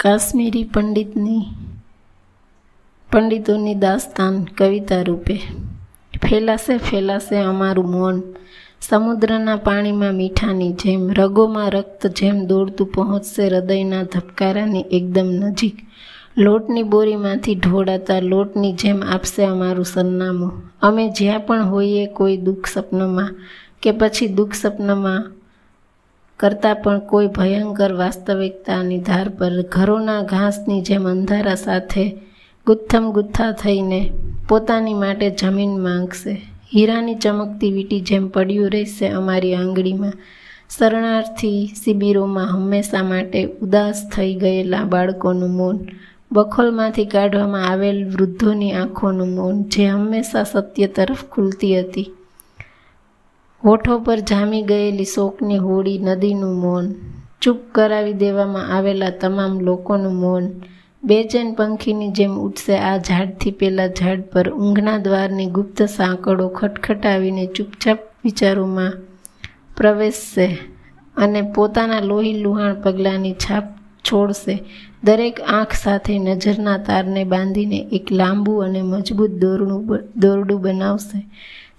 કાશ્મીરી પંડિતની, પંડિતોની દાસ્તાન કવિતા રૂપે. ફેલાશે ફેલાશે અમારું મૌન. સમુદ્રના પાણીમાં મીઠાની જેમ, રગોમાં રક્ત જેમ દોડતું પહોંચશે હૃદયના ધબકારાની એકદમ નજીક. લોટની બોરીમાંથી ઢોળાતા લોટની જેમ આપશે અમારું સરનામું અમે જ્યાં પણ હોઈએ કોઈ દુઃખ સપનમાં કે પછી દુઃખ સપનમાં કરતાં પણ કોઈ ભયંકર વાસ્તવિકતાની ધાર પર ઘરોના ઘાસની જેમ અંધારા સાથે ગુથ્થમ ગુથ્થા થઈને પોતાની માટે જમીન માંગશે. હીરાની ચમકતી વીટી જેમ પડ્યું રહેશે અમારી આંગળીમાં. શરણાર્થી શિબિરોમાં હંમેશા માટે ઉદાસ થઈ ગયેલા બાળકોનું મૌન, બખોલમાંથી કાઢવામાં આવેલ વૃદ્ધોની આંખોનું મૌન, જે હંમેશા સત્ય તરફ ખુલતી હતી. હોઠો પર જામી ગયેલી શોકની હોળી, નદીનું મૌન. ચૂપ કરાવી દેવામાં આવેલા તમામ લોકોનું મૌન. બેચેન પંખીની જેમ ઉઠશે આ ઝાડથી પેલા ઝાડ પર. ઊંઘના દ્વારની ગુપ્ત સાંકળો ખટખટાવીને ચૂપચાપ વિચારોમાં પ્રવેશશે અને પોતાના લોહી લુહાણ પગલાંની છાપ છોડશે. દરેક આંખ સાથે નજરના તારને બાંધીને એક લાંબુ અને મજબૂત દોરડું દોરડું બનાવશે.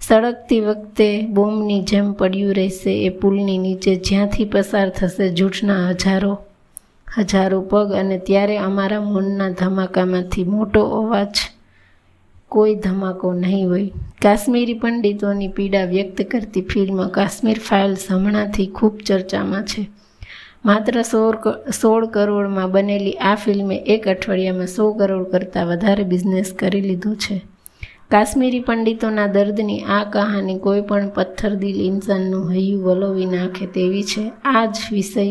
સળગતી વખતે બોમ્બની જેમ પડ્યું રહેશે એ પુલની નીચે જ્યાંથી પસાર થશે જૂઠના હજારો. હજારો પગ અને ત્યારે અમારા મનના ધમાકામાંથી મોટો અવાજ. કોઈ ધમાકો નહીં હોય. કાશ્મીરી પંડિતોની પીડા વ્યક્ત કરતી ફિલ્મ કાશ્મીર ફાઇલ્સ હમણાંથી ખૂબ ચર્ચામાં છે. માત્ર સોળ સોળ કરોડમાં બનેલી આ ફિલ્મે એક અઠવાડિયામાં સો કરોડ કરતાં વધારે બિઝનેસ કરી લીધો છે. કાશ્મીરી પંડિતોના દર્દની આ કહાની કોઈ પણ પથ્થરદિલ ઇન્સાનનું હૈયું વલોવી નાખે તેવી છે. આ જ વિષય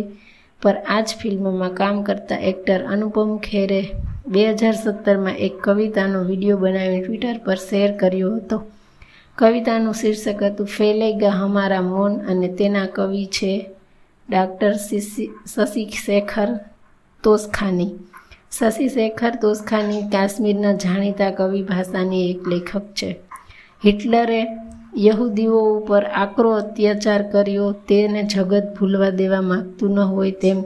પર આ જ ફિલ્મમાં કામ કરતા એક્ટર અનુપમ ખેરે બે હજાર સત્તરમાં એક કવિતાનો વીડિયો બનાવી ટ્વિટર પર શેર કર્યો હતો. કવિતાનું શીર્ષક હતું, ફેલેગા હમારા મૌન અને તેના કવિ છે ડાક્ટર શશી શેખર તોસખાની શશી શેખર તોસ્ખાની કાશ્મીરના જાણીતા કવિ ભાષાની એક લેખક છે. હિટલરે યહૂદીઓ ઉપર આકરો અત્યાચાર કર્યો, તેને જગત ભૂલવા દેવા માગતું ન હોય તેમ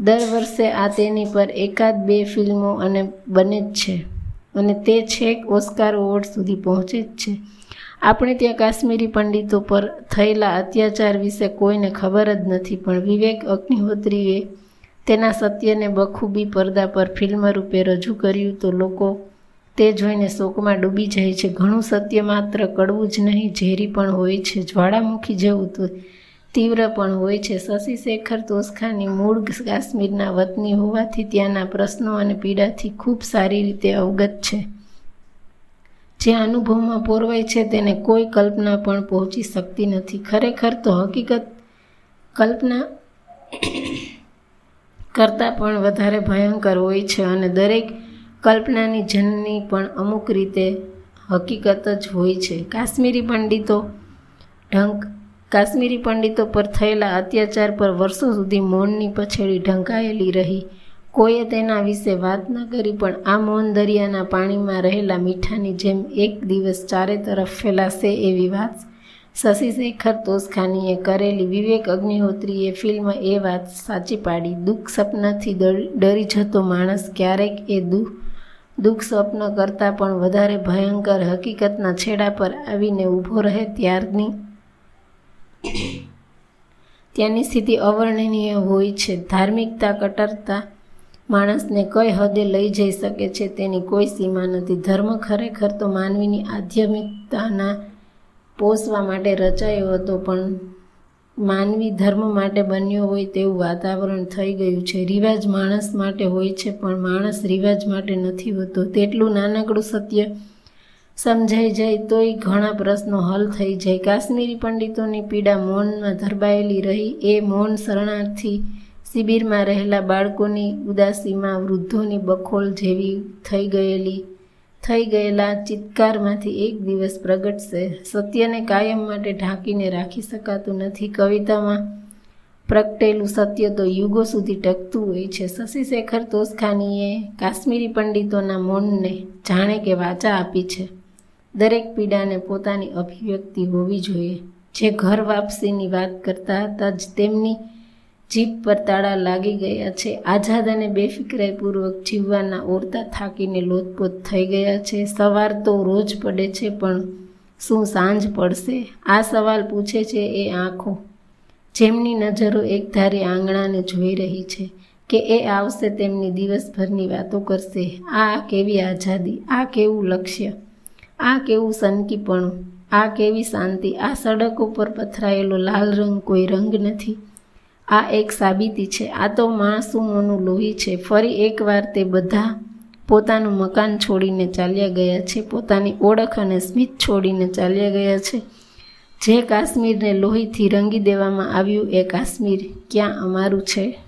દર વર્ષે આ તેની પર એકાદ બે ફિલ્મો અને બને જ છે અને તે છેક ઓસ્કાર એવોર્ડ સુધી પહોંચે જ છે. આપણે ત્યાં કાશ્મીરી પંડિતો પર થયેલા અત્યાચાર વિશે કોઈને ખબર જ નથી, પણ વિવેક અગ્નિહોત્રીએ તેના સત્યને બખૂબી પડદા પર ફિલ્મ રૂપે રજૂ કર્યું તો લોકો તે જોઈને શોકમાં ડૂબી જાય છે. ઘણું સત્ય માત્ર કડવું જ નહીં, ઝેરી પણ હોય છે. જ્વાળામુખી જેવું તો તીવ્ર પણ હોય છે. શશી શેખર તોસખાની મૂળ કાશ્મીરના વતની હોવાથી ત્યાંના પ્રશ્નો અને પીડાથી ખૂબ સારી રીતે અવગત છે. જે અનુભવમાં પોરવાય છે તેને કોઈ કલ્પના પણ પહોંચી શકતી નથી. ખરેખર તો હકીકત કલ્પના કરતાં પણ વધારે ભયંકર હોય છે અને દરેક કલ્પનાની જનની પણ અમુક રીતે હકીકત જ હોય છે. કાશ્મીરી પંડિતો ઢંક, કાશ્મીરી પંડિતો પર થયેલા અત્યાચાર પર વર્ષો સુધી મૌનની પછેડી ઢંકાયેલી રહી. કોઈએ તેના વિશે વાત ન કરી, પણ આ મૌન દરિયાના પાણીમાં રહેલા મીઠાની જેમ એક દિવસ ચારે તરફ ફેલાશે એવી વાત શશી શેખર તોસખાનીએ કરેલી વિવેક અગ્નિહોત્રીએ ફિલ્મ એ વાત સાચી પાડી. દુઃખ સપનાથી ડરી જતો માણસ ક્યારેક એ દુઃખ દુઃખ સ્વપ્ન કરતાં પણ વધારે ભયંકર હકીકતના છેડા પર આવીને ઊભો રહે ત્યારની, ત્યાંની સ્થિતિ અવર્ણનીય હોય છે. ધાર્મિકતા કટરતા માણસને કઈ હદે લઈ જઈ શકે છે તેની કોઈ સીમા નથી. ધર્મ ખરેખર તો માનવીની આધ્યાત્મિકતાના પોષવા માટે રચાયો હતો, પણ માનવી ધર્મ માટે બન્યો હોય તેવું વાતાવરણ થઈ ગયું છે. રિવાજ માણસ માટે હોય છે, પણ માણસ રિવાજ માટે નથી હોતો. તેટલું નાનકડું સત્ય સમજાઈ જાય તોય ઘણા પ્રશ્નો હલ થઈ જાય. કાશ્મીરી પંડિતોની પીડા મૌનમાં ધરબાયેલી રહી. એ મૌન શરણાર્થી શિબિરમાં રહેલા બાળકોની ઉદાસીમાં વૃદ્ધોની બખોલ જેવી થઈ ગયેલી થઈ ગયેલા ચિત્કારમાંથી એક દિવસ પ્રગટશે સત્યને કાયમ માટે ઢાંકીને રાખી શકાતું નથી. કવિતામાં પ્રગટેલું સત્ય તો યુગો સુધી ટકતું હોય છે. શશી શેખર તોસખાનીએ કાશ્મીરી પંડિતોના મૌનને જાણે કે વાચા આપી છે. દરેક પીડાને પોતાની અભિવ્યક્તિ હોવી જોઈએ. જે ઘર વાપસીની વાત કરતા હતા જ તેમની જીભ પર તાળા લાગી ગયા છે. આઝાદ અને બેફિકરાઈપૂર્વક જીવવાના ઓરતા થાકીને લોતપોત થઈ ગયા છે. સવાર તો રોજ પડે છે, પણ શું સાંજ પડશે? આ સવાલ પૂછે છે એ આંખો. જેમની નજરો એકધારી આંગણાને જોઈ રહી છે કે એ આવશે તેમની દિવસભરની વાતો કરશે. આ કેવી આઝાદી? આ કેવું લક્ષ્ય? આ કેવું સનકીપણું? આ કેવી શાંતિ? આ સડક ઉપર પથરાયેલો લાલ રંગ કોઈ રંગ નથી. આ એક સાબિતી છે. આ તો માસુમોનું લોહી છે. ફરી એકવાર તે બધા પોતાનું મકાન છોડીને ચાલ્યા ગયા છે. પોતાની ઓળખ અને સ્મિત છોડીને ચાલ્યા ગયા છે. જે કાશ્મીરને લોહીથી રંગી દેવામાં આવ્યું એ કાશ્મીર ક્યાં અમારું છે?